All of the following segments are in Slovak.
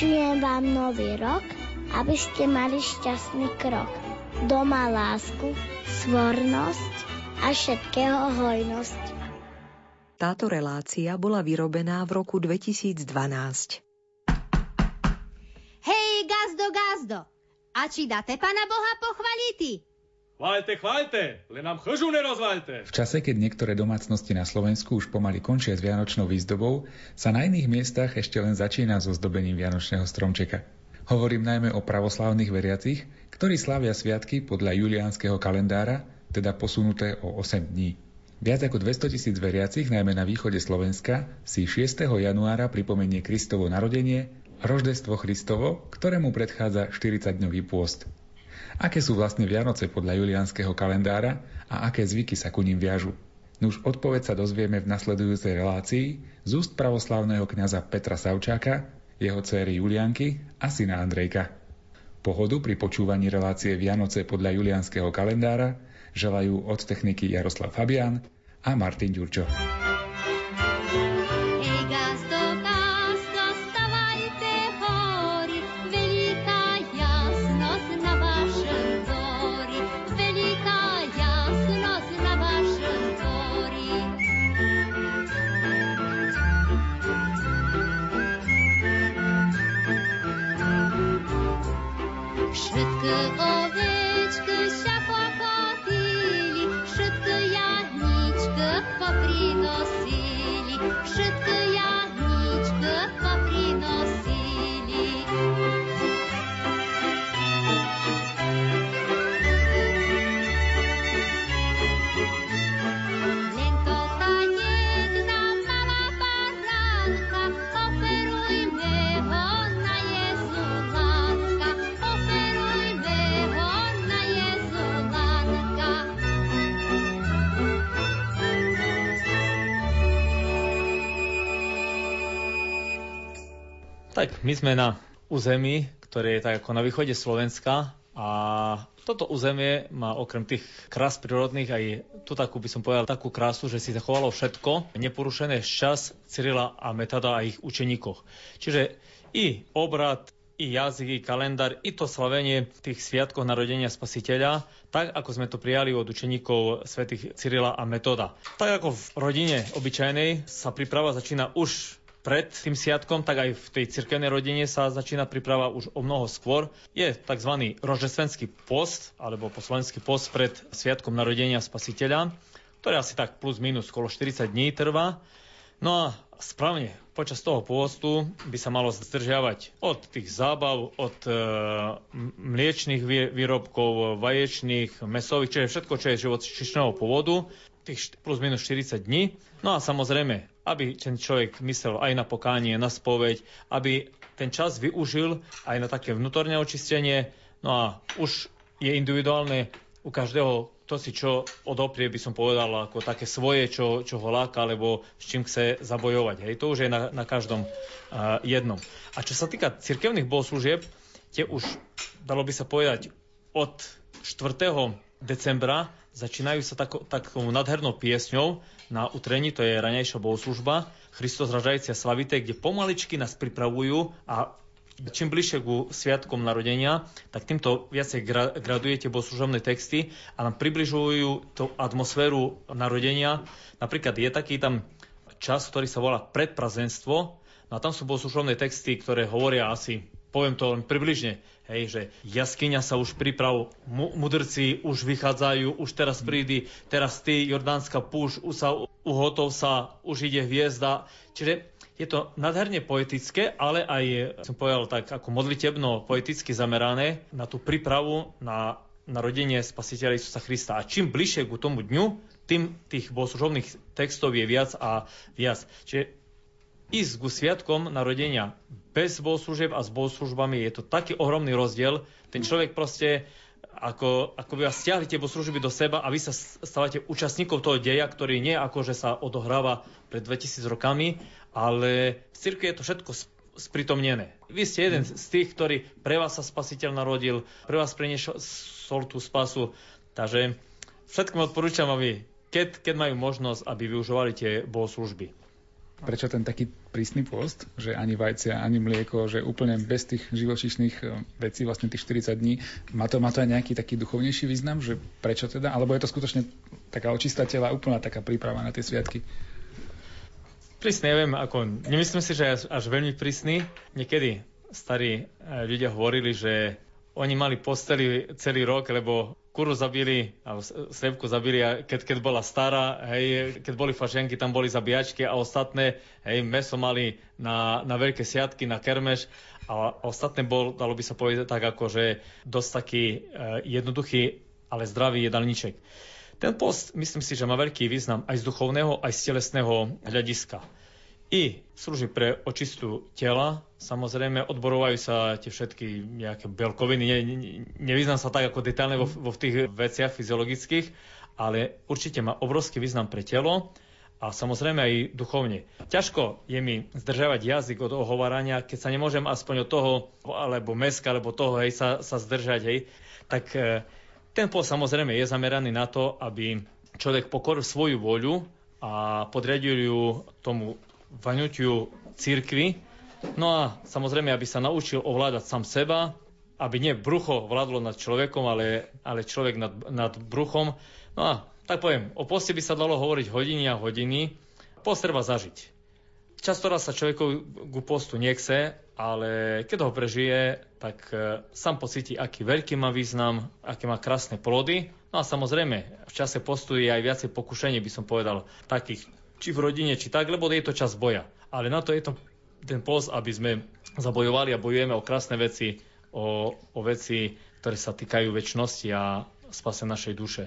Vyšujem vám nový rok, aby ste mali šťastný krok. Doma lásku, svornosť a všetkého hojnosť. Táto relácia bola vyrobená v roku 2012. Hej, gazdo, gazdo! A či dáte Pana Boha pochvaliti? Chváľte, chváľte, len nám chržu nerozvaľte. V čase, keď niektoré domácnosti na Slovensku už pomaly končia s vianočnou výzdobou, sa na iných miestach ešte len začína so zdobením vianočného stromčeka. Hovorím najmä o pravoslávnych veriacich, ktorí slávia sviatky podľa juliánskeho kalendára, teda posunuté o 8 dní. Viac ako 200 tisíc veriacich, najmä na východe Slovenska, si 6. januára pripomenie Kristovo narodenie, Roždestvo Christovo, ktorému predchádza 40-dňový pôst. Aké sú vlastne Vianoce podľa juliánskeho kalendára a aké zvyky sa ku ním viažu? Nuž odpoveď sa dozvieme v nasledujúcej relácii z úst pravoslavného kňaza Petra Savčáka, jeho céry Julianky a syna Andrejka. Pohodu pri počúvaní relácie Vianoce podľa juliánskeho kalendára želajú od techniky Jaroslav Fabian a Martin Ďurčo. My sme na území, ktoré je tak ako na východe Slovenska a toto územie má okrem tých krás prírodných aj tu takú by som povedal takú krásu, že si zachovalo všetko, neporušené čas Cyrila a Metada a ich učeníkoch. Čiže i obrad, i jazyk, i kalendár, i to slavenie tých sviatkov narodenia spasiteľa, tak ako sme to prijali od učeníkov svätých Cyrila a Metoda. Tak ako v rodine obyčajnej sa príprava začína už pred tým sviatkom, tak aj v tej cirkevnej rodine sa začína príprava už o mnoho skôr. Je tzv. rožesvenský post, alebo po slovenský post pred sviatkom narodenia spasiteľa, ktorý asi tak plus minus skolo 40 dní trvá. No a správne počas toho pôstu by sa malo zdržiavať od tých zábav, od e, mliečných výrobkov, vaječných, mesových, čiže všetko, čo je živočišného pôvodu, tých plus minus 40 dní. No a samozrejme, aby ten človek myslel aj na pokánie, na spoveď, aby ten čas využil aj na také vnútorné očistenie. No a už je individuálne u každého, to si čo odoprie, by som povedal, ako také svoje, čo, čo ho láka, alebo s čím chce zabojovať. Hej, to už je na, na každom uh, jednom. A čo sa týka cirkevných bohoslúžieb, tie už, dalo by sa povedať, od 4. decembra začínajú sa tako, takou nadhernou piesňou na utrení, to je ranejšia bohoslužba, Christos ražajúcia slavité, kde pomaličky nás pripravujú a čím bližšie ku sviatkom narodenia, tak týmto viacej gra- gradujete bohoslužobné texty a nám približujú tú atmosféru narodenia. Napríklad je taký tam čas, ktorý sa volá predprazenstvo, no a tam sú bohoslužobné texty, ktoré hovoria asi poviem to len približne, hej, že jaskyňa sa už priprav, mu, mudrci už vychádzajú, už teraz prídi, teraz ty, Jordánska púš, už sa, uhotov sa, už ide hviezda. Čiže je to nádherne poetické, ale aj, som povedal tak, ako modlitebno poeticky zamerané na tú prípravu na narodenie spasiteľa Isusa Krista. A čím bližšie ku tomu dňu, tým tých bohoslužobných textov je viac a viac. Čiže ísť ku sviatkom narodenia bez bohoslužieb a s bohoslužbami je to taký ohromný rozdiel. Ten človek proste ako, ako by vás stiahli tie bohoslužby do seba a vy sa stávate účastníkov toho deja, ktorý nie ako, že sa odohráva pred 2000 rokami, ale v cirkvi je to všetko spritomnené. Vy ste jeden z tých, ktorý pre vás sa spasiteľ narodil, pre vás priniesol tú spasu. Takže všetkým odporúčam, aby keď, keď majú možnosť, aby využívali tie bohoslužby. Prečo ten taký prísny post, že ani vajcia, ani mlieko, že úplne bez tých živočišných e, vecí, vlastne tých 40 dní, má to, má to aj nejaký taký duchovnejší význam, že prečo teda? Alebo je to skutočne taká očistá tela, úplná taká príprava na tie sviatky? Prísne, neviem, ako, nemyslím si, že až, až veľmi prísny. Niekedy starí e, ľudia hovorili, že oni mali posteli celý rok, lebo kuru zabili, alebo sliepku zabili, keď, keď bola stará, hej, keď boli fašenky, tam boli zabíjačky a ostatné, hej, meso mali na, na veľké siatky, na kermeš a ostatné bol, dalo by sa povedať tak, ako, že dosť taký e, jednoduchý, ale zdravý jedálniček. Ten post, myslím si, že má veľký význam aj z duchovného, aj z telesného hľadiska i slúži pre očistu tela. Samozrejme, odborovajú sa tie všetky nejaké belkoviny. Ne, ne, nevyznám sa tak ako detálne vo, vo tých veciach fyziologických, ale určite má obrovský význam pre telo a samozrejme aj duchovne. Ťažko je mi zdržavať jazyk od ohovárania, keď sa nemôžem aspoň od toho, alebo meska, alebo toho, hej, sa, sa zdržať, hej, tak e, ten pol samozrejme je zameraný na to, aby človek pokoril svoju voľu a podriadil ju tomu vaňutiu církvy. No a samozrejme, aby sa naučil ovládať sám seba, aby nie brucho vládlo nad človekom, ale, ale človek nad, nad bruchom. No a tak poviem, o poste by sa dalo hovoriť hodiny a hodiny. Post treba zažiť. Často raz sa človeku ku postu nechce, ale keď ho prežije, tak e, sám pocíti, aký veľký má význam, aké má krásne plody. No a samozrejme, v čase postu je aj viacej pokušení, by som povedal, takých či v rodine, či tak, lebo je to čas boja. Ale na to je to ten post, aby sme zabojovali a bojujeme o krásne veci, o, o veci, ktoré sa týkajú väčšnosti a spase našej duše.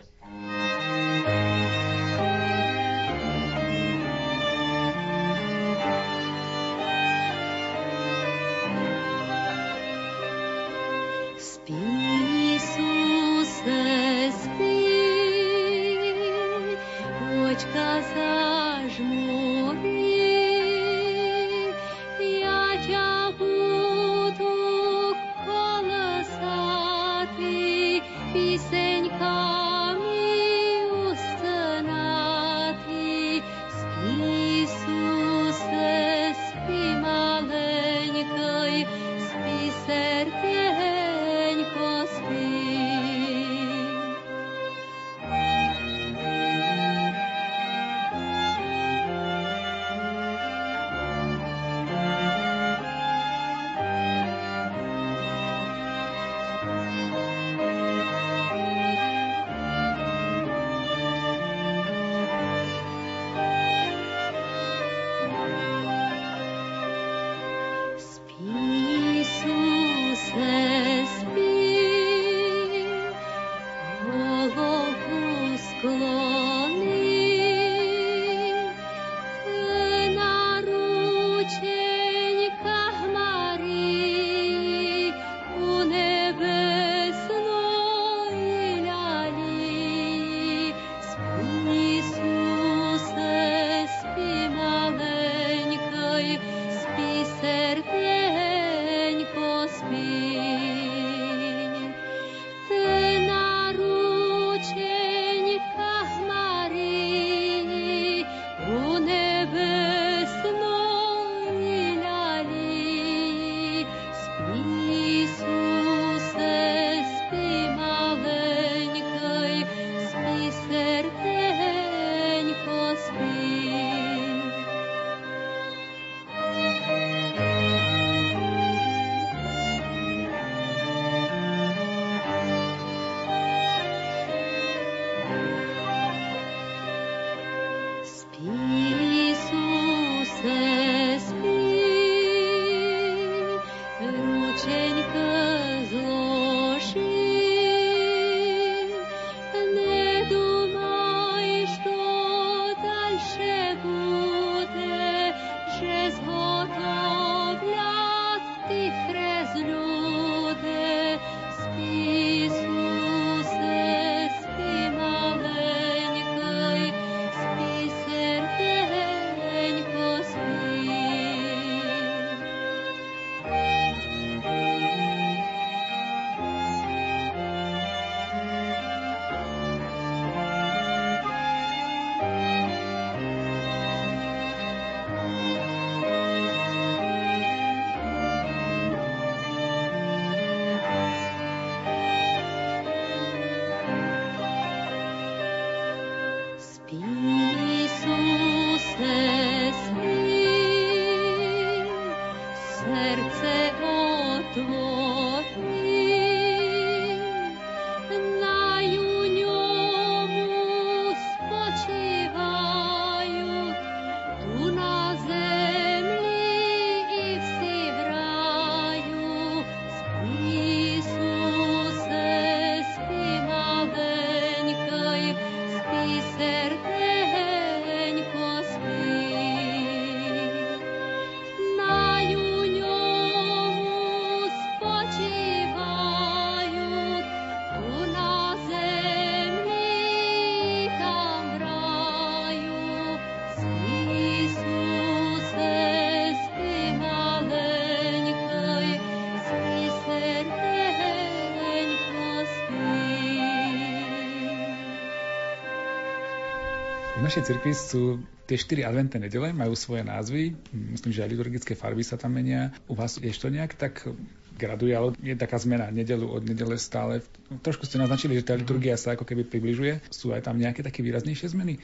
Našej cirkvi sú tie štyri adventné nedele, majú svoje názvy. Myslím, že aj liturgické farby sa tam menia. U vás je to nejak tak graduje, ale je taká zmena nedelu od nedele stále. Trošku ste naznačili, že tá liturgia sa ako keby približuje. Sú aj tam nejaké také výraznejšie zmeny?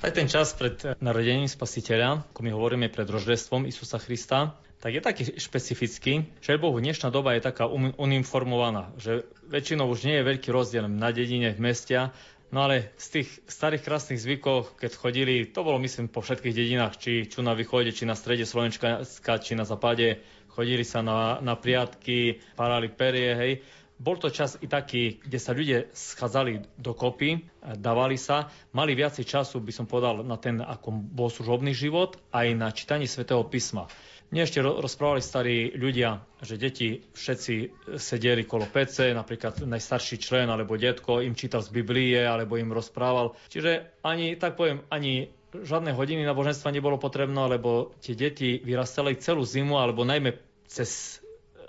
Aj ten čas pred narodením spasiteľa, ako my hovoríme pred roždestvom Isusa Krista, tak je taký špecifický, že Bohu dnešná doba je taká uniformovaná, že väčšinou už nie je veľký rozdiel na dedine, v meste, No ale z tých starých krásnych zvykov, keď chodili, to bolo myslím po všetkých dedinách, či, či na východe, či na strede Slovenska, či na západe, chodili sa na, na priatky, parali perie, hej. Bol to čas i taký, kde sa ľudia schádzali dokopy, dávali sa, mali viacej času, by som povedal, na ten ako bol služobný život, aj na čítanie svätého písma. Mne ešte rozprávali starí ľudia, že deti všetci sedeli kolo PC, napríklad najstarší člen alebo detko im čítal z Biblie alebo im rozprával. Čiže ani, tak poviem, ani žiadne hodiny náboženstva nebolo potrebné, lebo tie deti vyrastali celú zimu alebo najmä cez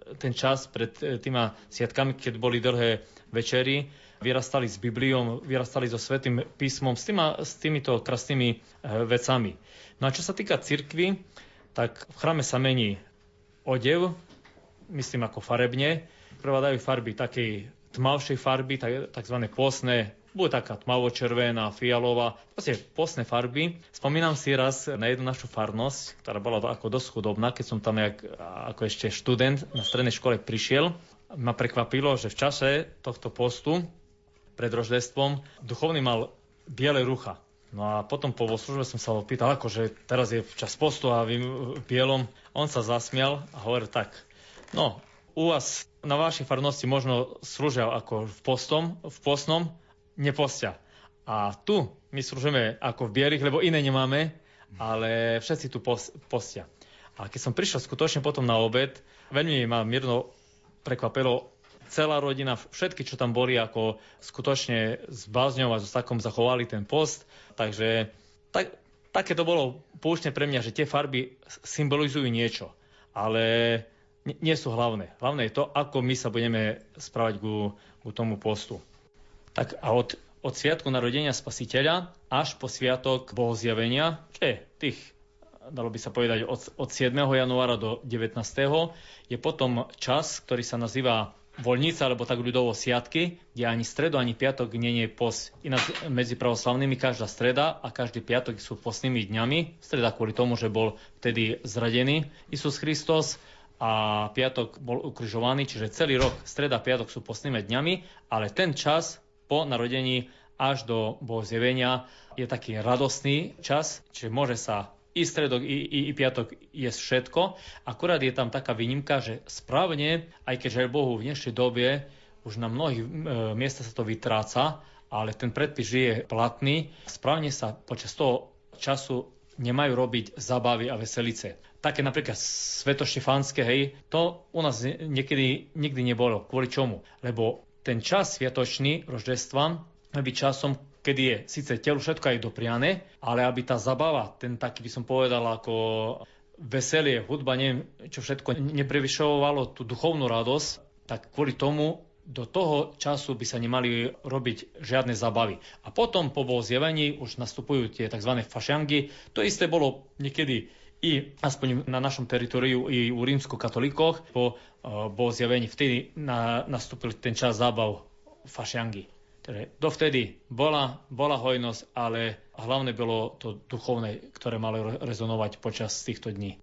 e, ten čas pred e, týma sviatkami, keď boli dlhé večery, vyrastali s Bibliou, vyrastali so Svetým písmom, s, týma, s týmito krásnymi e, vecami. No a čo sa týka cirkvy, tak v chrame sa mení odev, myslím ako farebne. Prevládajú farby takej tmavšej farby, tzv. posné, bude taká tmavo-červená, fialová, proste posné farby. Spomínam si raz na jednu našu farnosť, ktorá bola ako dosť chudobná, keď som tam jak, ako ešte študent na strednej škole prišiel. Ma prekvapilo, že v čase tohto postu pred roždestvom duchovný mal biele rucha. No a potom po službe som sa ho pýtal, ako že teraz je čas postu a vy v bielom. On sa zasmial a hovoril tak, no, u vás na vašej farnosti možno slúžia ako v postom, v postnom, nepostia. A tu my slúžime ako v bielých, lebo iné nemáme, ale všetci tu postia. A keď som prišiel skutočne potom na obed, veľmi ma mierno prekvapilo, celá rodina, všetky, čo tam boli, ako skutočne s bázňou a so takom zachovali ten post. Takže tak, také to bolo poučne pre mňa, že tie farby symbolizujú niečo, ale nie sú hlavné. Hlavné je to, ako my sa budeme správať ku, ku tomu postu. Tak a od, od sviatku narodenia spasiteľa až po sviatok bohozjavenia, čo je tých dalo by sa povedať od, od 7. januára do 19. je potom čas, ktorý sa nazýva voľnica, alebo tak ľudovo siatky, kde ani stredu, ani piatok nie je pos. Ináč medzi pravoslavnými každá streda a každý piatok sú posnými dňami. Streda kvôli tomu, že bol vtedy zradený Isus Kristus a piatok bol ukrižovaný, čiže celý rok, streda, piatok sú posnými dňami, ale ten čas po narodení až do Bohozjevenia je taký radostný čas, čiže môže sa i stredok, i, i, i piatok je všetko. Akurát je tam taká výnimka, že správne, aj keď aj Bohu v dnešnej dobe už na mnohých e, miestach sa to vytráca, ale ten predpis je platný, správne sa počas toho času nemajú robiť zabavy a veselice. Také napríklad svetoštefánske, hej, to u nás niekedy nikdy nebolo. Kvôli čomu? Lebo ten čas sviatočný roždestva byť časom, kedy je síce telu všetko aj dopriané, ale aby tá zabava, ten taký by som povedal ako veselie, hudba, neviem, čo všetko neprevyšovalo tú duchovnú radosť, tak kvôli tomu do toho času by sa nemali robiť žiadne zabavy. A potom po zjavení už nastupujú tie tzv. fašiangy. To isté bolo niekedy i aspoň na našom teritoriu i u rímsko-katolíkoch po uh, zjavení. Vtedy na, nastúpil ten čas zábav fašiangy. Teda dovtedy bola, bola hojnosť, ale hlavne bolo to duchovné, ktoré malo rezonovať počas týchto dní.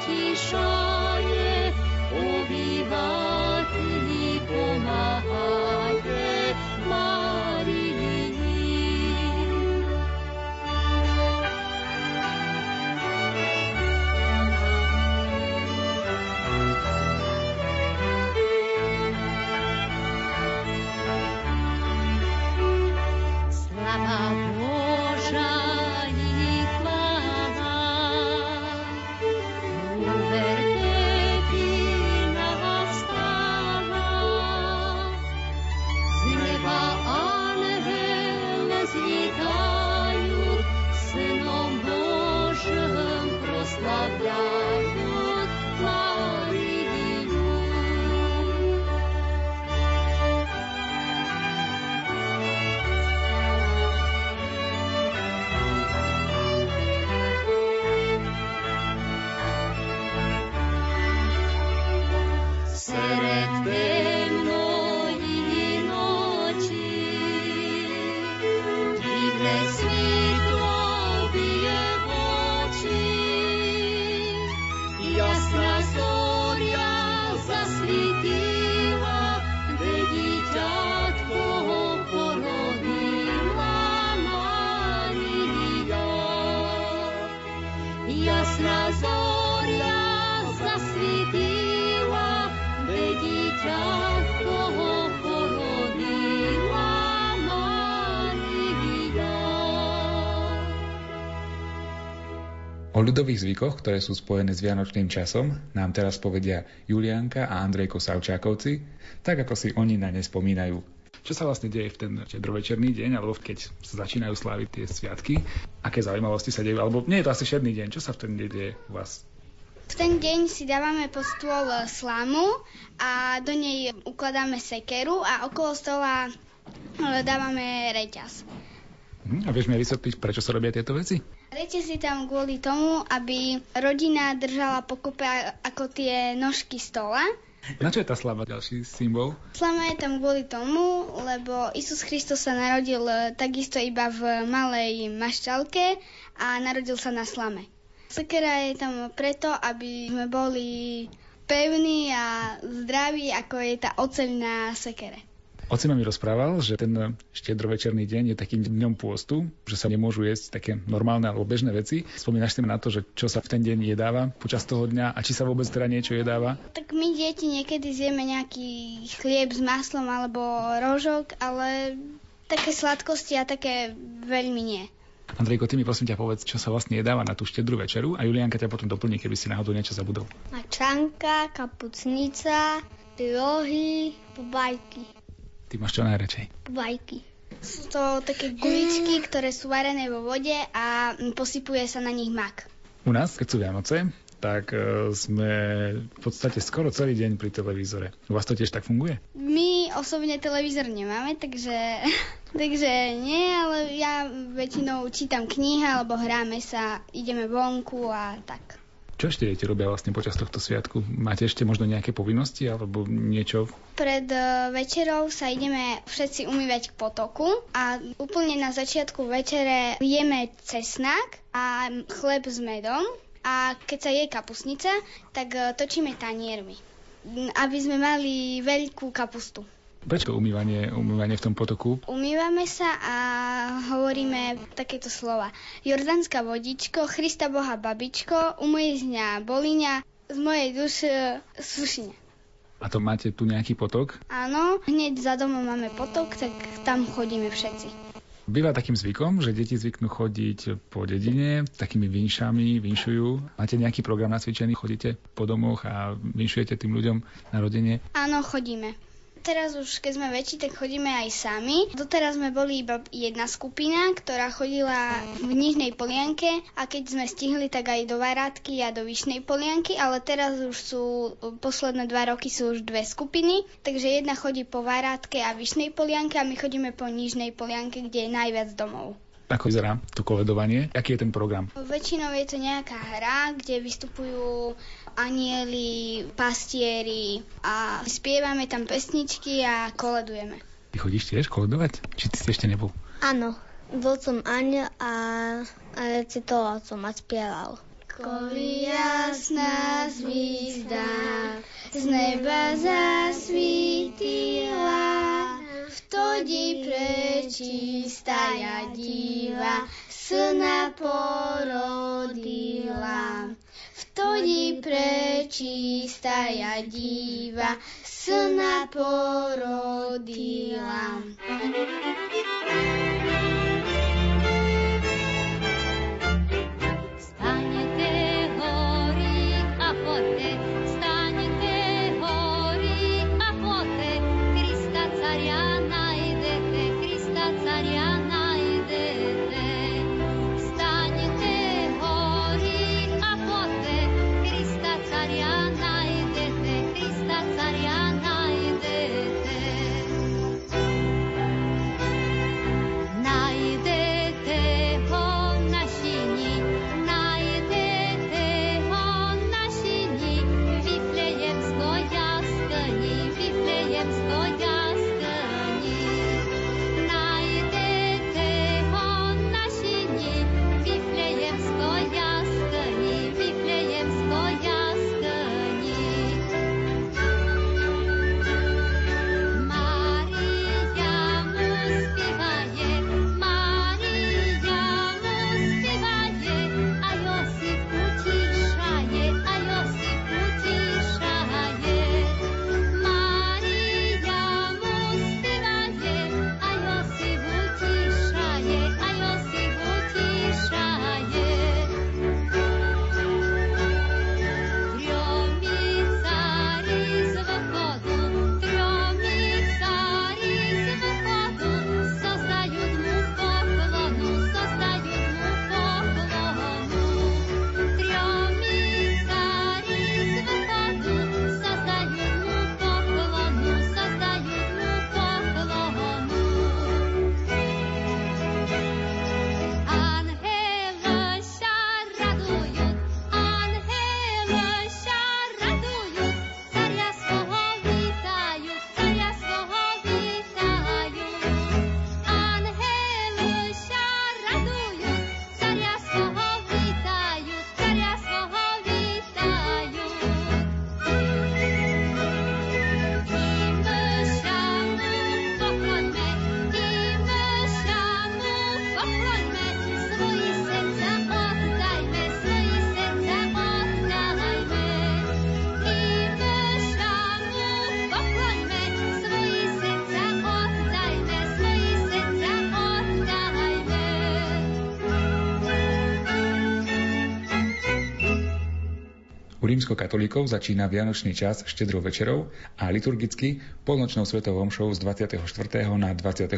听说。O ľudových zvykoch, ktoré sú spojené s vianočným časom, nám teraz povedia Julianka a Andrejko Savčákovci, tak ako si oni na ne spomínajú. Čo sa vlastne deje v ten štedrovečerný deň, alebo keď sa začínajú sláviť tie sviatky? Aké zaujímavosti sa dejú? Alebo nie je to asi všedný deň, čo sa v ten deň deje u vás? V ten deň si dávame pod stôl slámu a do nej ukladáme sekeru a okolo stola dávame reťaz. Hm, a vieš mi vysvetliť, prečo sa robia tieto veci? Dajte si tam kvôli tomu, aby rodina držala pokope ako tie nožky stola. Na čo je tá slava ďalší symbol? Slama je tam kvôli tomu, lebo Isus Kristus sa narodil e, takisto iba v malej mašťalke a narodil sa na slame. Sekera je tam preto, aby sme boli pevní a zdraví, ako je tá oceľ na sekere. Ocino mi rozprával, že ten štedrovečerný deň je takým dňom pôstu, že sa nemôžu jesť také normálne alebo bežné veci. Spomínaš si na to, že čo sa v ten deň jedáva počas toho dňa a či sa vôbec teda niečo jedáva? Tak my deti niekedy zjeme nejaký chlieb s maslom alebo rožok, ale také sladkosti a také veľmi nie. Andrejko, ty mi prosím ťa povedz, čo sa vlastne jedáva na tú štedrú večeru a Julianka ťa potom doplní, keby si náhodou niečo zabudol. Mačanka, kapucnica, rohy, bajky. Ty máš čo najradšej? Vajky. Sú to také guličky, ktoré sú varené vo vode a posypuje sa na nich mak. U nás, keď sú Vianoce, tak e, sme v podstate skoro celý deň pri televízore. U vás to tiež tak funguje? My osobne televízor nemáme, takže, takže nie, ale ja väčšinou čítam knihy alebo hráme sa, ideme vonku a tak. Čo ešte deti robia vlastne počas tohto sviatku? Máte ešte možno nejaké povinnosti alebo niečo? Pred e, večerou sa ideme všetci umývať k potoku a úplne na začiatku večere jeme cesnak a chleb s medom a keď sa je kapusnica, tak e, točíme taniermi, aby sme mali veľkú kapustu. Prečo umývanie, umývanie v tom potoku? Umývame sa a hovoríme takéto slova. Jordánska vodičko, Krista Boha babičko, mňa boliňa, z mojej duše sušine. A to máte tu nejaký potok? Áno, hneď za domom máme potok, tak tam chodíme všetci. Býva takým zvykom, že deti zvyknú chodiť po dedine, takými vinšami, vinšujú. Máte nejaký program nacvičený, chodíte po domoch a vinšujete tým ľuďom na rodine? Áno, chodíme. Teraz už, keď sme väčší, tak chodíme aj sami. Doteraz sme boli iba jedna skupina, ktorá chodila v Nižnej Polianke a keď sme stihli, tak aj do Varátky a do Vyšnej Polianky, ale teraz už sú, posledné dva roky sú už dve skupiny, takže jedna chodí po Varátke a Vyšnej Polianke a my chodíme po Nižnej Polianke, kde je najviac domov. Ako vyzerá to koledovanie? Aký je ten program? Väčšinou je to nejaká hra, kde vystupujú anieli, pastieri a spievame tam pesničky a koledujeme. Ty chodíš tiež koledovať? Či ty si ešte nebol? Áno, bol som aniel a, a recitoval som a spieval. Koli jasná zvizda z neba zasvítila, vtedy prečistá diva syna porodila. Vtedy prečistá diva syna porodila. Rímskokatolíkov začína vianočný čas štedrou večerou a liturgicky polnočnou svetovou omšou z 24. na 25.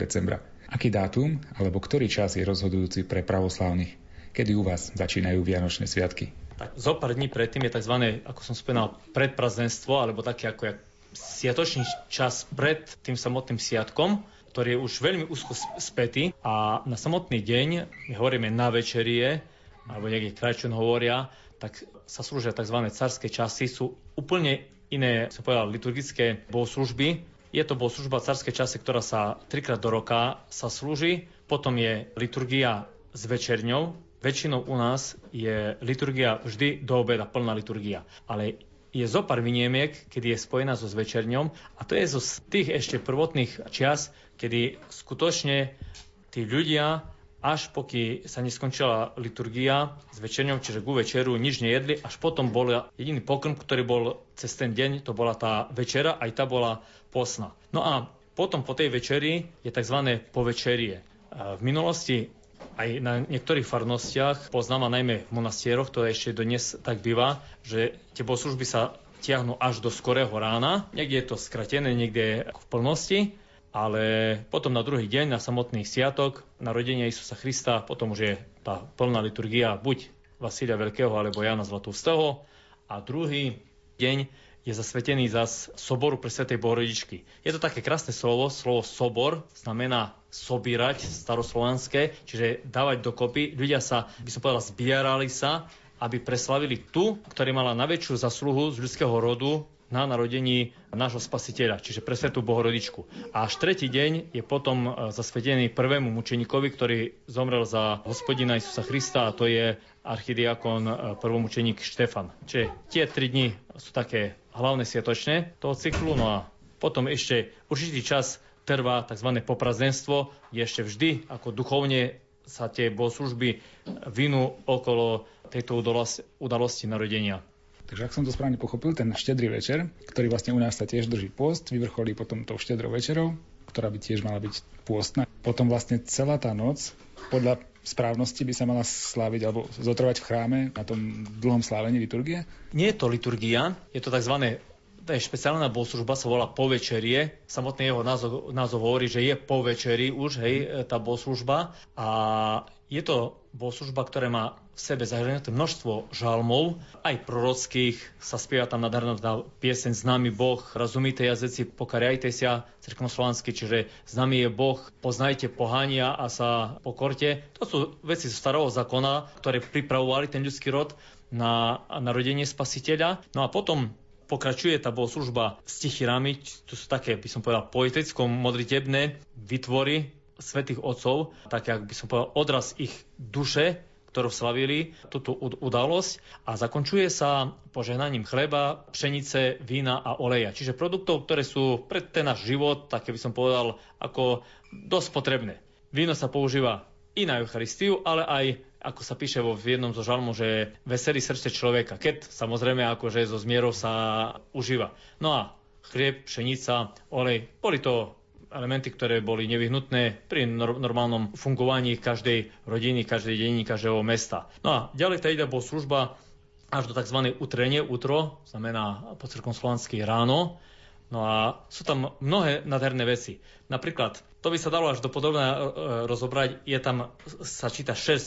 decembra. Aký dátum alebo ktorý čas je rozhodujúci pre pravoslávnych? Kedy u vás začínajú vianočné sviatky? Tak zo pár dní predtým je tzv. ako som spomínal, predprazdenstvo, alebo taký ako sviatočný čas pred tým samotným sviatkom, ktorý je už veľmi úzko spätý a na samotný deň, my hovoríme na večerie, alebo niekde krajčun hovoria, tak sa slúžia tzv. carské časy, sú úplne iné, sa povedal, liturgické bohoslužby. Je to bohoslužba carské časy, ktorá sa trikrát do roka sa slúži. Potom je liturgia s večerňou, väčšinou u nás je liturgia vždy do obeda, plná liturgia. Ale je zo pár vyniemiek, kedy je spojená so zvečerňom a to je zo tých ešte prvotných čias, kedy skutočne tí ľudia až poky sa neskončila liturgia s večerňom, čiže ku večeru nič nejedli, až potom bol jediný pokrm, ktorý bol cez ten deň, to bola tá večera, aj tá bola posna. No a potom po tej večeri je tzv. povečerie. V minulosti aj na niektorých farnostiach, poznám a najmä v monastieroch, to ešte dnes tak býva, že tie bohoslužby sa tiahnu až do skorého rána. Niekde je to skratené, niekde v plnosti ale potom na druhý deň, na samotný sviatok, narodenia Isusa Krista, potom už je tá plná liturgia buď Vasília Veľkého alebo Jana Zlatoustého a druhý deň je zasvetený za soboru pre Svetej Bohorodičky. Je to také krásne slovo, slovo sobor znamená sobírať staroslovanské, čiže dávať dokopy. Ľudia sa, by som povedal, zbierali sa, aby preslavili tú, ktorá mala najväčšiu zasluhu z ľudského rodu, na narodení nášho spasiteľa, čiže pre Svetú Bohorodičku. A až tretí deň je potom e, zasvetený prvému mučeníkovi, ktorý zomrel za hospodina Isusa Krista a to je archidiakon e, prvomučeník Štefan. Čiže tie tri dni sú také hlavné sviatočné toho cyklu, no a potom ešte určitý čas trvá tzv. poprazdenstvo, je ešte vždy ako duchovne sa tie bohoslužby vinú okolo tejto udalosti narodenia. Takže ak som to správne pochopil, ten štedrý večer, ktorý vlastne u nás sa tiež drží post, vyvrcholí potom tou štedrou večerou, ktorá by tiež mala byť pôstna. Potom vlastne celá tá noc podľa správnosti by sa mala sláviť alebo zotrvať v chráme na tom dlhom slávení liturgie? Nie je to liturgia, je to tzv tá špeciálna bohoslužba sa volá povečerie. Samotný jeho názov, názov hovorí, že je po večeri už, hej, tá bohoslužba. A je to bohoslužba, ktorá má v sebe zahrnuté množstvo žalmov, aj prorockých, sa spieva tam nádherná pieseň Známy Boh, rozumíte jazyci, pokariajte sa, cirknoslovansky, čiže známy je Boh, poznajte pohania a sa pokorte. To sú veci zo starého zákona, ktoré pripravovali ten ľudský rod na narodenie spasiteľa. No a potom pokračuje tá bohoslužba stichirami, to sú také, by som povedal, poeticko-modritebné vytvory svetých otcov, také, ak by som povedal, odraz ich duše, ktorú slavili túto udalosť a zakončuje sa požehnaním chleba, pšenice, vína a oleja. Čiže produktov, ktoré sú pre ten náš život, také by som povedal, ako dosť potrebné. Víno sa používa i na Eucharistiu, ale aj ako sa píše vo v jednom zo žalmu, že veselý srdce človeka, keď samozrejme akože zo zmierov sa užíva. No a chlieb, pšenica, olej, boli to elementy, ktoré boli nevyhnutné pri normálnom fungovaní každej rodiny, každej dediny, každého mesta. No a ďalej teda bol služba až do tzv. utrenie, utro, znamená po slovansky ráno, No a sú tam mnohé nádherné veci. Napríklad, to by sa dalo až do podobné e, rozobrať, je tam, sa číta 6 e,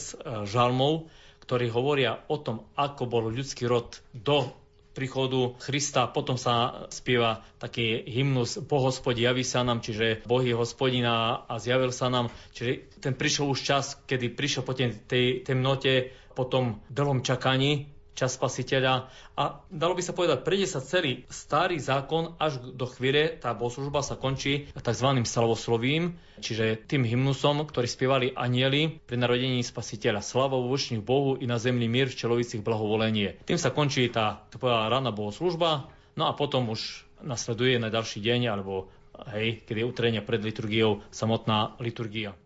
žalmov, ktorí hovoria o tom, ako bol ľudský rod do príchodu Krista, potom sa spieva taký hymnus Bohospodi javí sa nám, čiže Boh je hospodina a zjavil sa nám. Čiže ten prišiel už čas, kedy prišiel po tej temnote, po tom dlhom čakaní, čas spasiteľa. A dalo by sa povedať, prejde sa celý starý zákon až do chvíle, tá bohoslužba sa končí tzv. slavoslovím, čiže tým hymnusom, ktorý spievali anieli pri narodení spasiteľa. Slava vo Bohu i na zemli mír v čelovicích blahovolenie. Tým sa končí tá, to povedala, rána bohoslužba, no a potom už nasleduje na ďalší deň, alebo hej, keď je utrenia pred liturgiou samotná liturgia.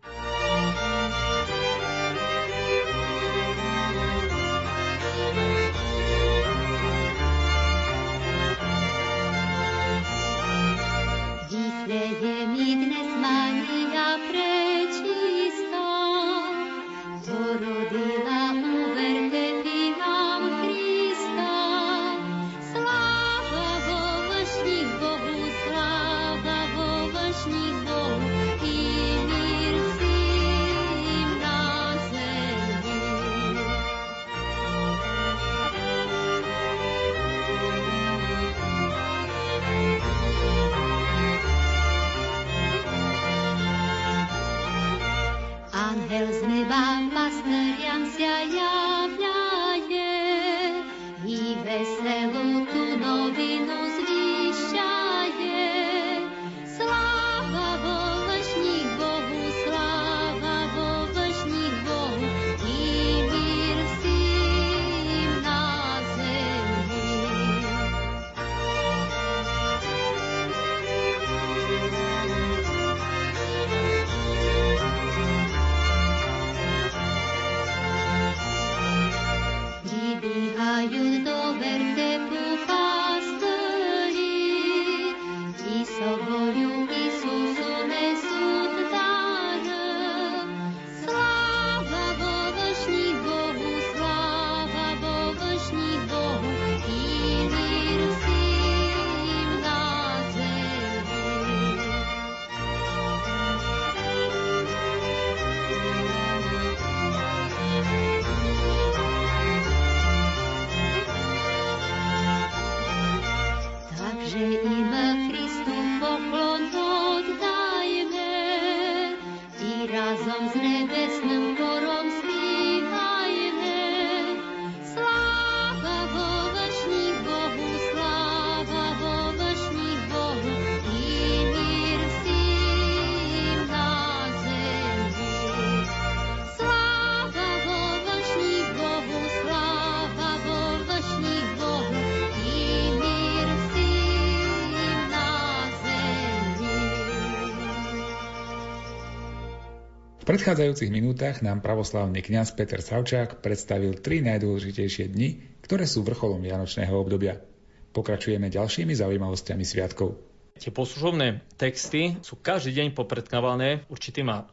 V predchádzajúcich minútach nám pravoslavný kňaz Peter Savčák predstavil tri najdôležitejšie dni, ktoré sú vrcholom vianočného obdobia. Pokračujeme ďalšími zaujímavosťami sviatkov. Tie poslužobné texty sú každý deň popredkávané určitýma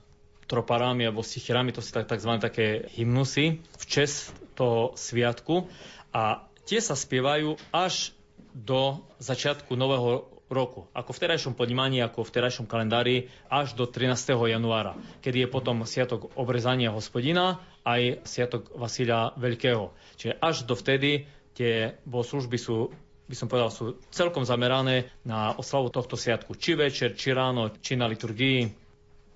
troparami alebo stichirami, to sú tzv. také hymnusy v čest toho sviatku a tie sa spievajú až do začiatku nového roku. Ako v terajšom podnímaní, ako v terajšom kalendári až do 13. januára, kedy je potom sviatok obrezania hospodina aj sviatok Vasilia Veľkého. Čiže až do vtedy tie bohoslužby sú by som povedal, sú celkom zamerané na oslavu tohto sviatku. Či večer, či ráno, či na liturgii.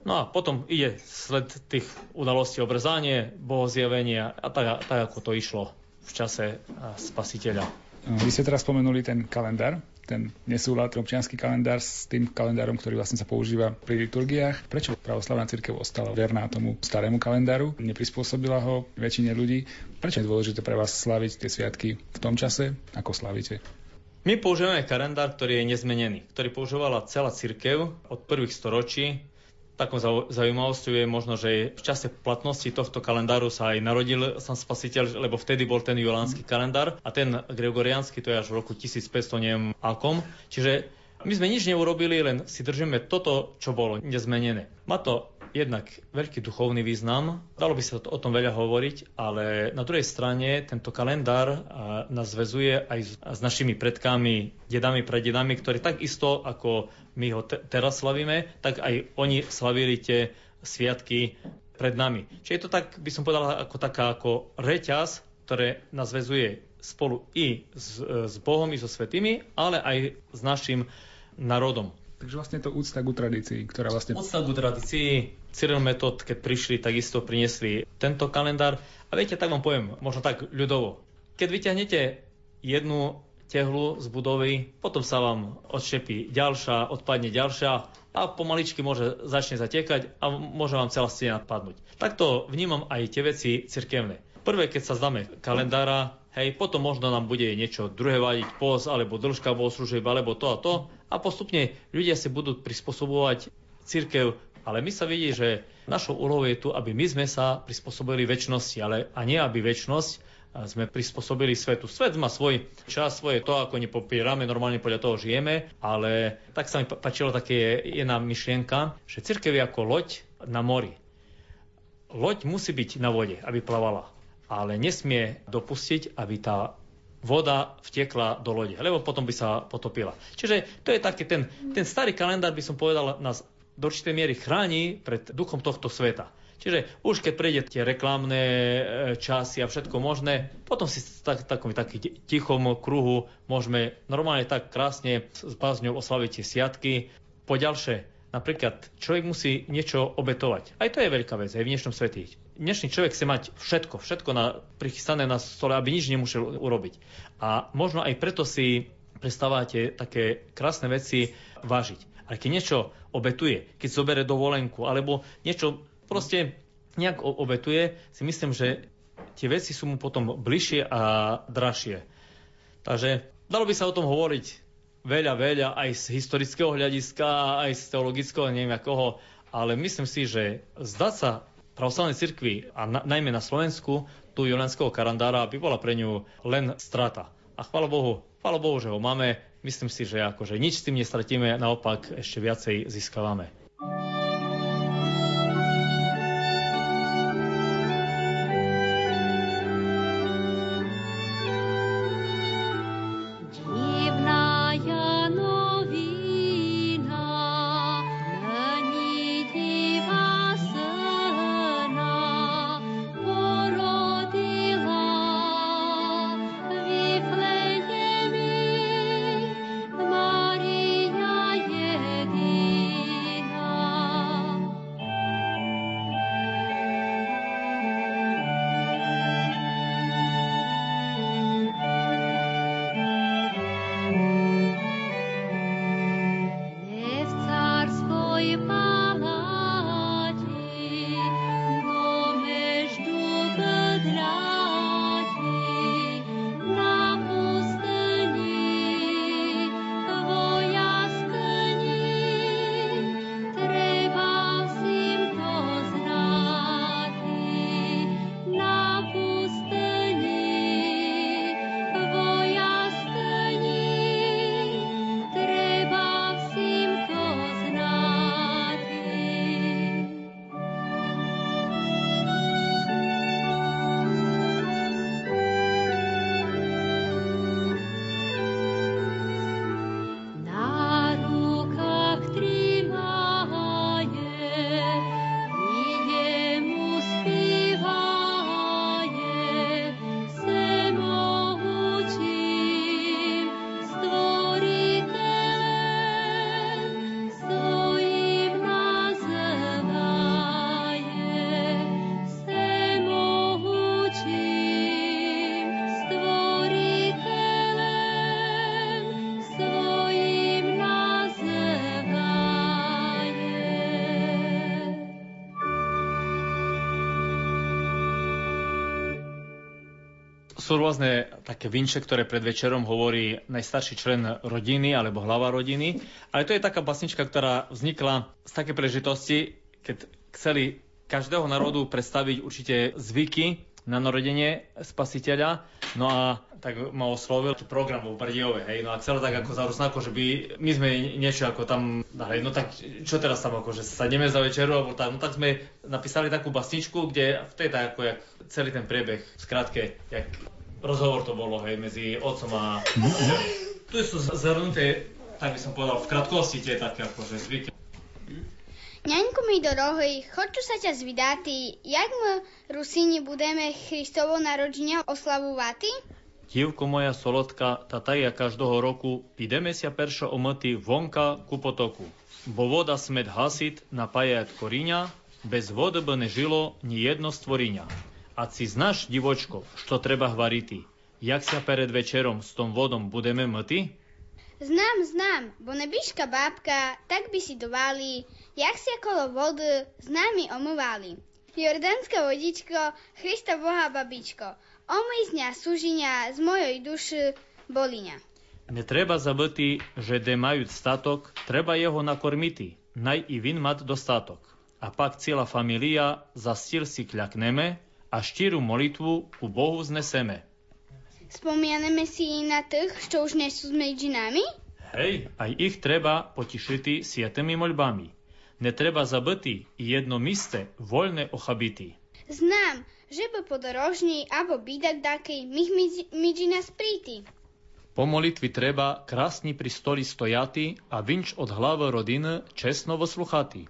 No a potom ide sled tých udalostí obrezanie, bohozjavenie a tak, tak, ako to išlo v čase spasiteľa. Vy ste teraz spomenuli ten kalendár, ten nesúlad občianský kalendár s tým kalendárom, ktorý vlastne sa používa pri liturgiách. Prečo pravoslavná církev ostala verná tomu starému kalendáru? Neprispôsobila ho väčšine ľudí? Prečo je dôležité pre vás slaviť tie sviatky v tom čase, ako slavíte? My používame kalendár, ktorý je nezmenený, ktorý používala celá církev od prvých storočí Takou zaujímavosťou je možno, že v čase platnosti tohto kalendáru sa aj narodil sám spasiteľ, lebo vtedy bol ten julánsky kalendár a ten gregoriánsky to je až v roku 1500, neviem akom. Čiže my sme nič neurobili, len si držíme toto, čo bolo nezmenené. Má to jednak veľký duchovný význam. Dalo by sa o tom veľa hovoriť, ale na druhej strane tento kalendár nás zväzuje aj s našimi predkami, dedami, prededami, ktorí takisto ako my ho te- teraz slavíme, tak aj oni slavili tie sviatky pred nami. Čiže je to tak, by som povedal, ako taká ako reťaz, ktoré nás zväzuje spolu i s, s Bohom, i so svetými, ale aj s našim národom. Takže vlastne to úcta ku tradícii, ktorá vlastne... Úcta ku tradícii. Cyril Metod, keď prišli, takisto priniesli tento kalendár. A viete, tak vám poviem, možno tak ľudovo. Keď vyťahnete jednu tehlu z budovy, potom sa vám odšepí ďalšia, odpadne ďalšia a pomaličky môže začne zatekať a môže vám celá stena padnúť. Takto vnímam aj tie veci cirkevné. Prvé, keď sa zdáme kalendára, hej, potom možno nám bude niečo druhé vadiť, pos, alebo dĺžka bohoslúžieb, alebo to a to a postupne ľudia si budú prispôsobovať církev, ale my sa vidí, že našou úlohou je tu, aby my sme sa prispôsobili väčšnosti, ale a nie aby väčšnosť sme prispôsobili svetu. Svet má svoj čas, svoje to, ako nepopierame, normálne podľa toho žijeme, ale tak sa mi páčilo také jedna myšlienka, že církev je ako loď na mori. Loď musí byť na vode, aby plavala, ale nesmie dopustiť, aby tá voda vtekla do lode, lebo potom by sa potopila. Čiže to je taký ten, ten starý kalendár, by som povedal, nás do určitej miery chráni pred duchom tohto sveta. Čiže už keď prejde tie reklamné e, časy a všetko možné, potom si tak, takom taký tichom kruhu môžeme normálne tak krásne s bázňou oslaviť tie siatky. Po ďalšie, napríklad človek musí niečo obetovať. Aj to je veľká vec, aj v dnešnom svete dnešný človek chce mať všetko, všetko na, prichystané na stole, aby nič nemusel urobiť. A možno aj preto si prestávate také krásne veci vážiť. Ale keď niečo obetuje, keď zobere dovolenku, alebo niečo proste nejak obetuje, si myslím, že tie veci sú mu potom bližšie a dražšie. Takže dalo by sa o tom hovoriť veľa, veľa aj z historického hľadiska, aj z teologického, neviem akoho, ale myslím si, že zdať sa pravoslavnej cirkvi a na, najmä na Slovensku tu Jolenského karandára by bola pre ňu len strata. A chvála Bohu, chvála Bohu, že ho máme. Myslím si, že akože nič s tým nestratíme, naopak ešte viacej získavame. Sú rôzne také vinče, ktoré pred večerom hovorí najstarší člen rodiny alebo hlava rodiny. Ale to je taká basnička, ktorá vznikla z také prežitosti, keď chceli každého národu predstaviť určite zvyky na narodenie spasiteľa. No a tak ma oslovil program v Brdejove, hej, no a chcel tak ako za ako že by my sme niečo ako tam, hej, no tak čo teraz tam ako, že sadneme za večeru, alebo tak, no tak sme napísali takú basničku, kde v tej tak ako jak celý ten priebeh, v skratke, jak rozhovor to bolo, hej, medzi otcom a... tu sú zhrnuté, tak by som povedal, v krátkosti tie také akože zvyky. Ňaňku mi дорогой, хочу sa ťa звідати, як ми русині будемо Христово народження ославувати? Дівко моя солодка, та та я кожного року підемося перше омити вонка ku potoku. Бо вода смет гасить, напаяє коріння, без води би не жило ні єдно створіння. А ці знаєш, дівочко, що треба говорити? Якся перед вечером з том водом будемо мити? Знам, знам, бо небіжка бабка, так бісідували, jak sa kolo vody s nami omývali. Jordánska vodičko, Christa Boha babičko, omyj z ňa súžinia z mojej duši boliňa. Не треба забити, že де мають статок, треба його накормити, най і він мат достаток. А пак ціла фамілія за стіл си клякнеме, а щиру молитву ku Bohu zneseme. Spomianeme si na tých, čo už nie sú s medžinami? Hej, aj ich treba potišiti sietými moľbami. Не треба забити і єдно місце вольне охабити. Знам, že by podorožný abo bidak dakej mih midži nás príti. Po molitvi treba krásni pri stoli stojati, a vinč od hlavy rodiny čestno vosluchati.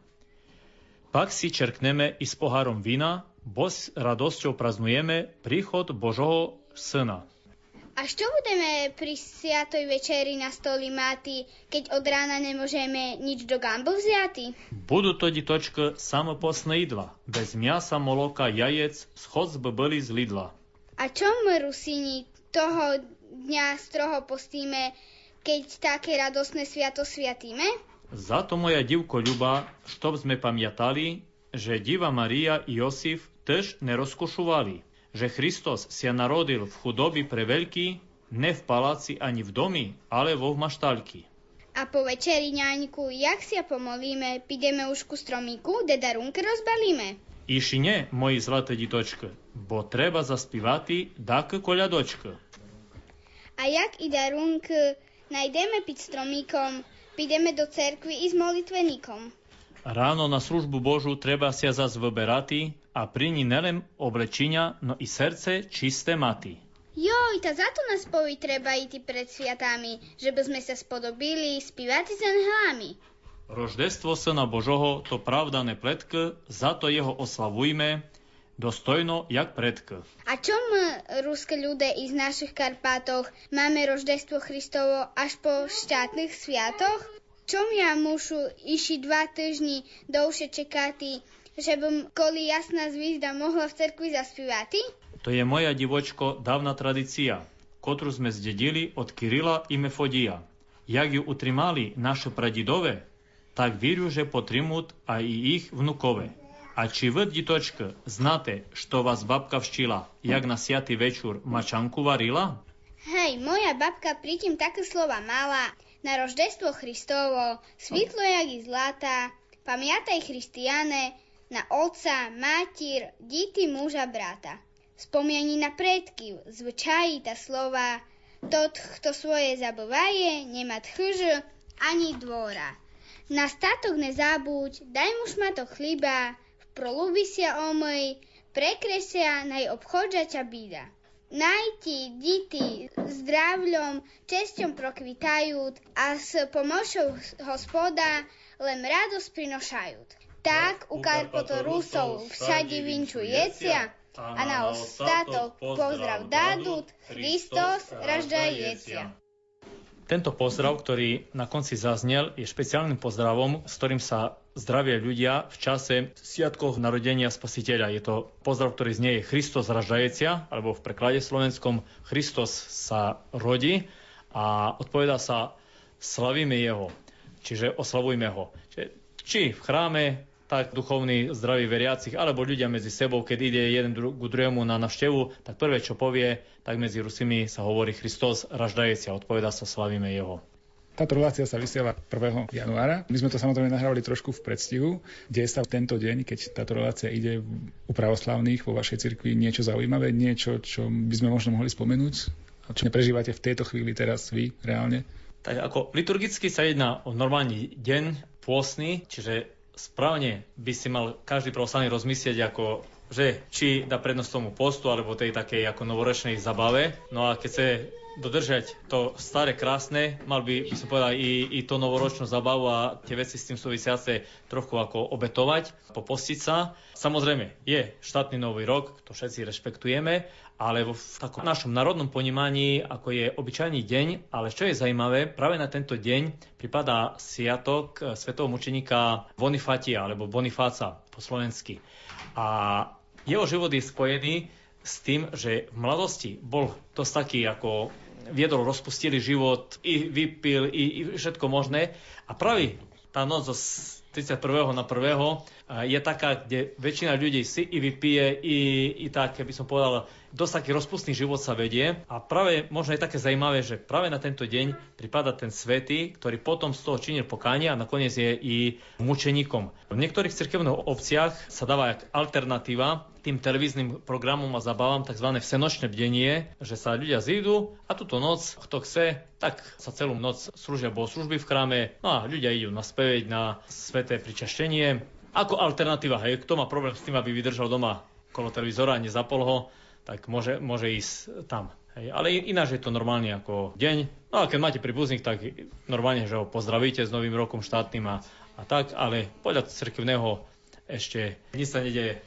Pak si čerkneme i s pohárom vína, bo s radosťou praznujeme príchod Božoho Syna. A čo budeme pri sviatoj večeri na stoli máti, keď od rána nemôžeme nič do gambu vziati? Budú to ditočka samopostné jedla, bez miasa, moloka, jajec, schod by boli z Lidla. A čo my, Rusini, toho dňa stroho postíme, keď také radosné sviato sviatíme? Za to moja divko ľuba, štob sme pamiatali, že Diva Maria i Josif tež nerozkošovali že Kristus sa narodil v chudobi pre veľký, ne v paláci ani v domi, ale vo v maštalky. A po večeri, ňaňku, jak si pomolíme, pideme už ku stromíku, kde darunky rozbalíme. Iši ne, moji zlaté ditočky, bo treba zaspívati dak koľadočka. A jak i darunky najdeme piť stromíkom, pideme do cerkvy i s molitveníkom. Ráno na službu Božu treba sa zas vyberati a pri ní nelen oblečenia, no i srdce čisté maty. Joj, ta za to nás poví treba ísť pred sviatami, že by sme sa spodobili spívati s anhelami. Roždestvo Syna Božoho to pravda ne pletk, za to jeho oslavujme, dostojno jak predk. A čo my, ruské ľudia i z našich Karpátoch, máme roždestvo Christovo až po štátnych sviatoch? Čom ja mušu iši dva týždni dlhšie čekati, že bym koli jasná zvizda mohla v cerkvi zaspívať? To je moja divočko dávna tradícia, ktorú sme zdedili od Kirila i Mefodia. Jak ju utrimali naše pradidove, tak vírю, že potrimut aj i vnukove. A či vy, ditočka, znáte, što vás babka vštila, jak na siatý večer mačanku varila? Hej, moja babka pritím také slova mala, na roždestvo Christovo, svitlo jak i zlata, pamiataj Christiane, na otca, matír, díty muža brata. Spomieni na predky, zvyčají ta slova, tot, kto svoje zabývaje, nemá tchyž ani dvora. Na statok nezabúď, daj mu šmatok chliba, v prolubi sa omej, prekresia naj obchodža ťa bída. Najti dity zdravľom, česťom prokvitajú a s pomocou hospoda len radosť prinošajú. Tak u Karpotorusov všade vinču jecia a na ostatok pozdrav dádut Christos ražda jecia. Tento pozdrav, ktorý na konci zaznel, je špeciálnym pozdravom, s ktorým sa zdravia ľudia v čase sviatkov narodenia Spasiteľa. Je to pozdrav, ktorý znie Christos ražajecia, alebo v preklade slovenskom Christos sa rodí a odpoveda sa slavíme Jeho, čiže oslavujme Ho. Čiže, či v chráme, tak duchovní zdraví veriacich, alebo ľudia medzi sebou, keď ide jeden dru- ku druhému na navštevu, tak prvé, čo povie, tak medzi Rusimi sa hovorí Kristus raždajeci a odpoveda sa slavíme Jeho. Táto relácia sa vysiela 1. januára. My sme to samozrejme nahrávali trošku v predstihu. Deje sa v tento deň, keď táto relácia ide u pravoslavných vo vašej cirkvi niečo zaujímavé, niečo, čo by sme možno mohli spomenúť? A čo neprežívate v tejto chvíli teraz vy reálne? Tak ako liturgicky sa jedná o normálny deň, pôsny, čiže správne by si mal každý pravoslavný rozmyslieť ako že či dá prednosť tomu postu alebo tej takej ako novoročnej zabave. No a keď sa dodržať to staré krásne, mal by, by som povedal, i, i to novoročnú zabavu a tie veci s tým súvisiace trochu ako obetovať, popostiť sa. Samozrejme, je štátny nový rok, to všetci rešpektujeme, ale v takom našom národnom ponímaní, ako je obyčajný deň, ale čo je zaujímavé, práve na tento deň pripadá sviatok svetového mučeníka Bonifatia, alebo Bonifáca po slovensky. A jeho život je spojený s tým, že v mladosti bol dosť taký ako viedol rozpustilý život, i vypil, i, i všetko možné. A práve tá noc zo 31. na 1. je taká, kde väčšina ľudí si i vypije, i, i tak, by som povedal, dosť taký rozpustný život sa vedie. A práve možno je také zaujímavé, že práve na tento deň pripada ten svetý, ktorý potom z toho činil pokánie a nakoniec je i mučeníkom. V niektorých cirkevných obciach sa dáva alternatíva tým televíznym programom a zabávam tzv. vsenočné bdenie, že sa ľudia zídu a túto noc, kto chce, tak sa celú noc slúžia služby v chráme, no a ľudia idú naspäť na sveté pričaštenie. Ako alternatíva, hej, kto má problém s tým, aby vydržal doma kolo televízora a nezapol ho, tak môže, môže ísť tam. Hej, ale ináč je to normálne ako deň. No a keď máte príbuzných, tak normálne, že ho pozdravíte s novým rokom štátnym a, a tak, ale podľa cirkevného ešte nič sa nedeje.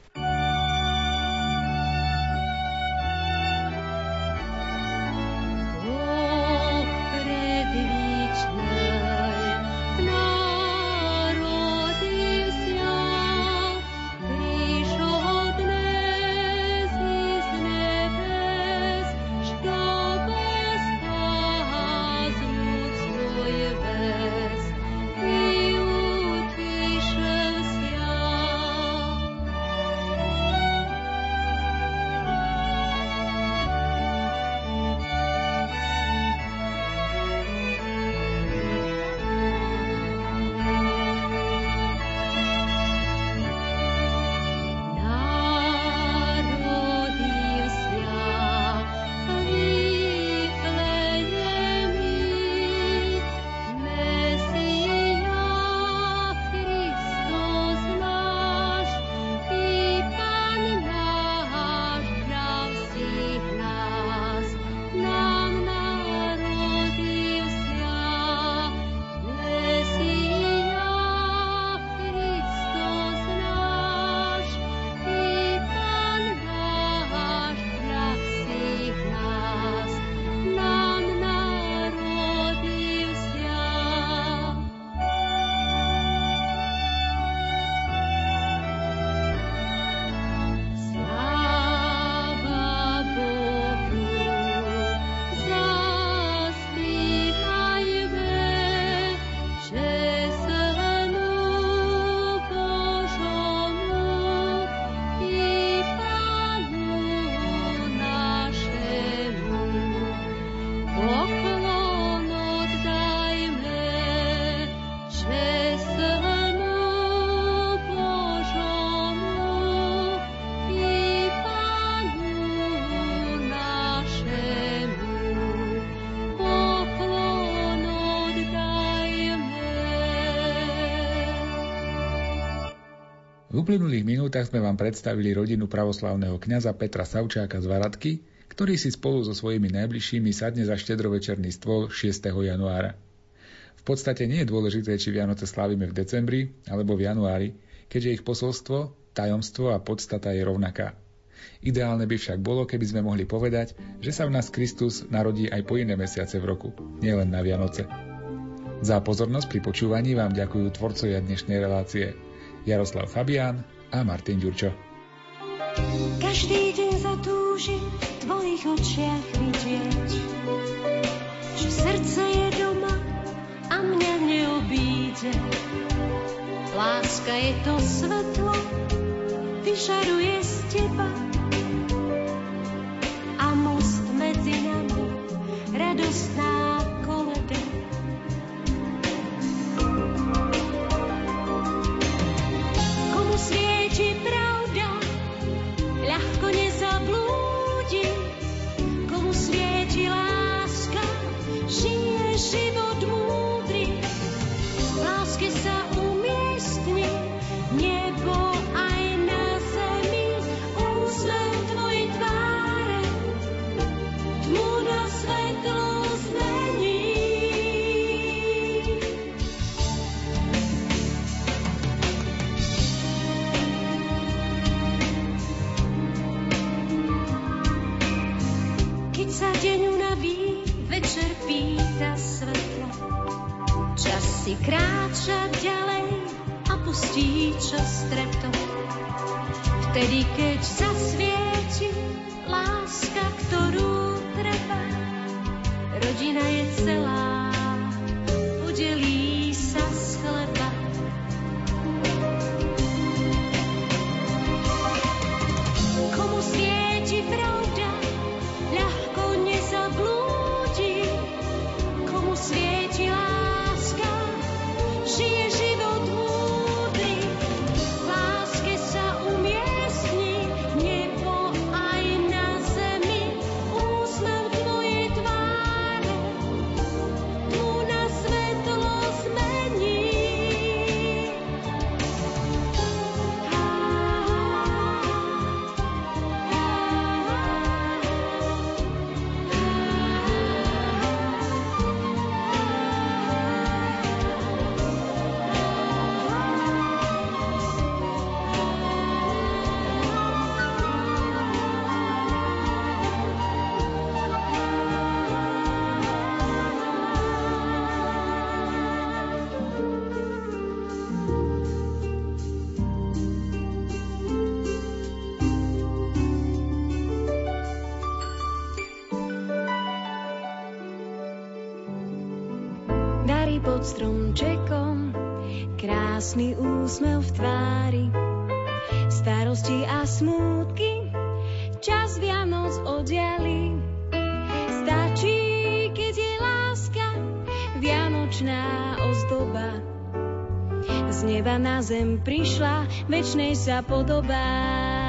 Uplynulých minútach sme vám predstavili rodinu pravoslavného kňaza Petra Savčáka z Varadky, ktorý si spolu so svojimi najbližšími sadne za štedrovečerný stôl 6. januára. V podstate nie je dôležité, či Vianoce slávime v decembri alebo v januári, keďže ich posolstvo, tajomstvo a podstata je rovnaká. Ideálne by však bolo, keby sme mohli povedať, že sa v nás Kristus narodí aj po iné mesiace v roku, nielen na Vianoce. Za pozornosť pri počúvaní vám ďakujú tvorcovia dnešnej relácie – Jaroslav Fabián a Martin Ďurčo. Každý deň zatúži v tvojich očiach vidieť, že srdce je doma a mňa neobíde. Láska je to svetlo, vyžaruje z teba a most medzi nami radostná pýta svetla. Čas si kráča ďalej a pustí čas stretom. Vtedy, keď zasvieti láska, ktorú treba, rodina je celá večná ozdoba. Z neba na zem prišla, večnej sa podobá.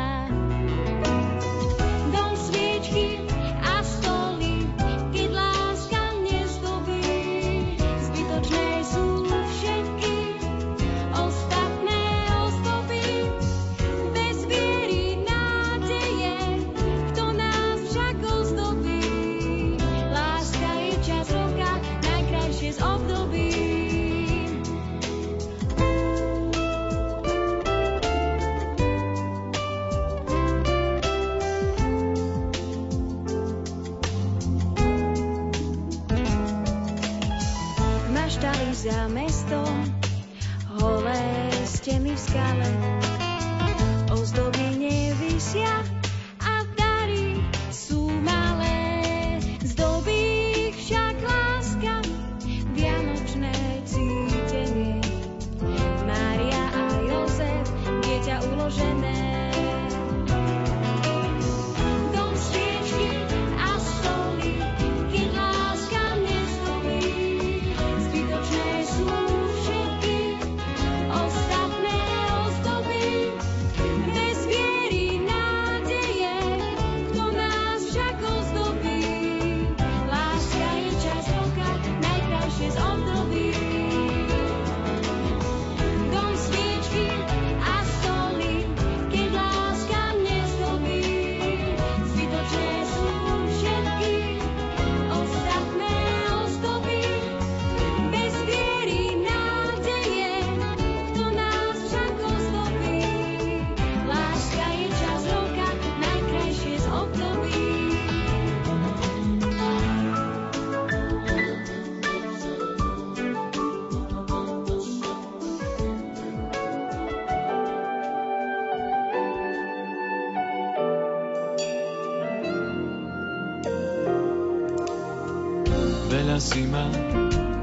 Veľa si ma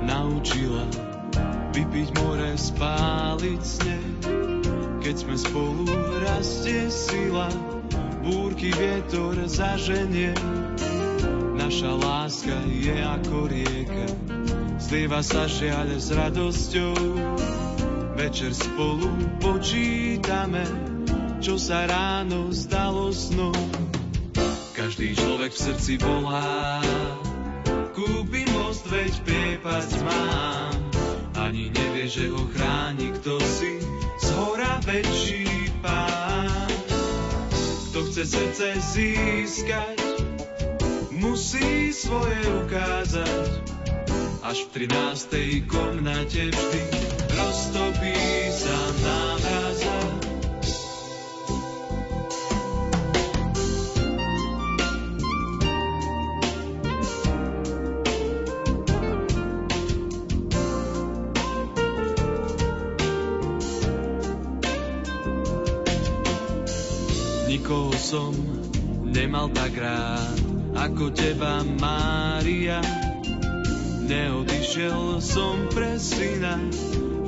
naučila Vypiť more, spáliť sneh Keď sme spolu rastie sila Búrky vietor zaženie. Naša láska je ako rieka Slieva sa žiaľ s radosťou. Večer spolu počítame Čo sa ráno zdalo snom. Každý človek v srdci volá Kúpim most, veď priepasť mám. Ani nevie, že ho chráni kto si, z hora väčší pán. Kto chce srdce získať, musí svoje ukázať. Až v 13. komnate vždy roztopí sa námraza. Nemal tak rád, ako teba, Mária. Neodišiel som pre syna,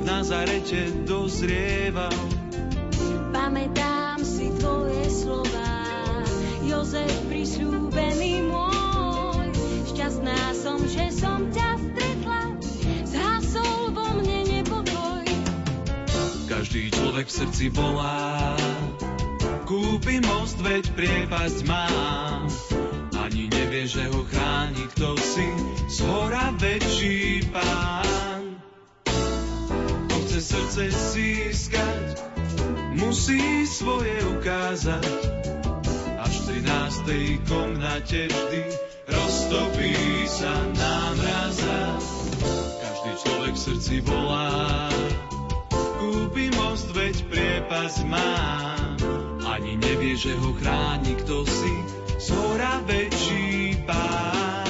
v Nazarete dozrieval. Pamätám si tvoje slova, Jozef prisľúbený môj. Šťastná som, že som ťa stretla, zhasol vo mne nepokoj. Každý človek v srdci volá, kúpi most, veď priepasť má. Ani nevie, že ho chráni kto si, z hora väčší pán. Kto chce srdce získať, musí svoje ukázať. Až v 13. komnate vždy roztopí sa námraza. Každý človek v srdci volá, kúpi most, veď priepasť má. Nevie, že ho chráni kto si, z hora väčší pán.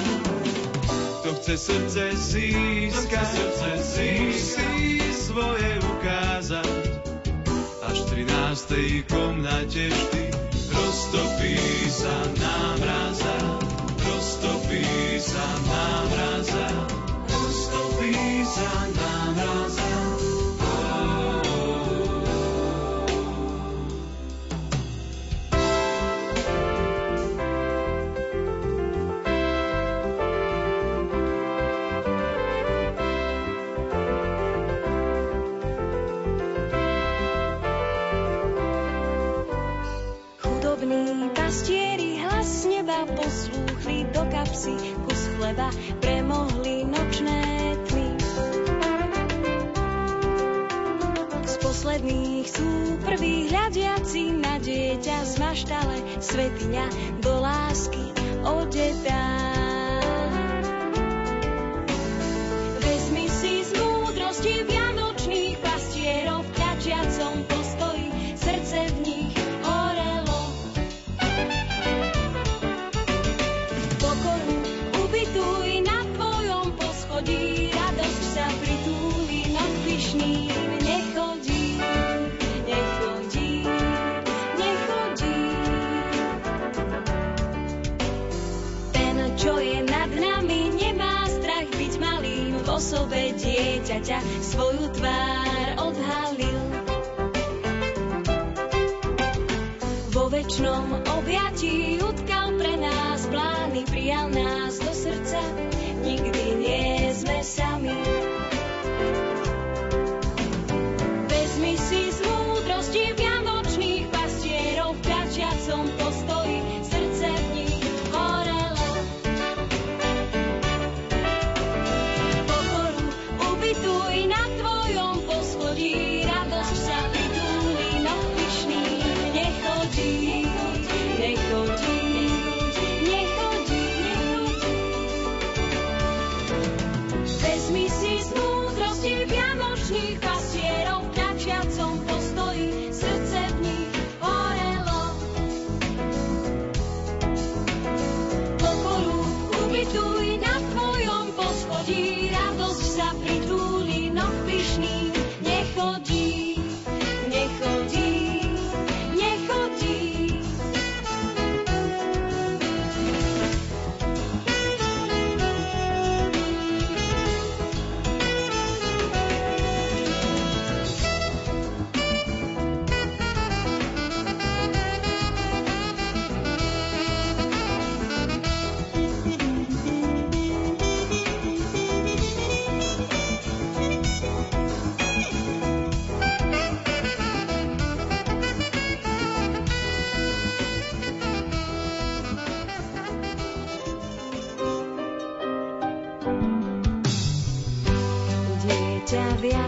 Kto chce srdce získať, srdce musí svoje ukázať. Až v 13. komnate vždy roztopí sa námraza. Roztopí sa námraza. Roztopí kapsy kus chleba, premohli nočné tmy. Z posledných sú prvý hľadiaci na dieťa z maštale, svetiňa do lásky odetá.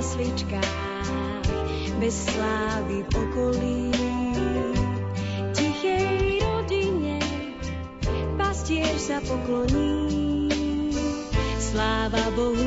jasličkách, bez slávy v okolí. Tichej rodine pastier sa pokloní, sláva Bohu.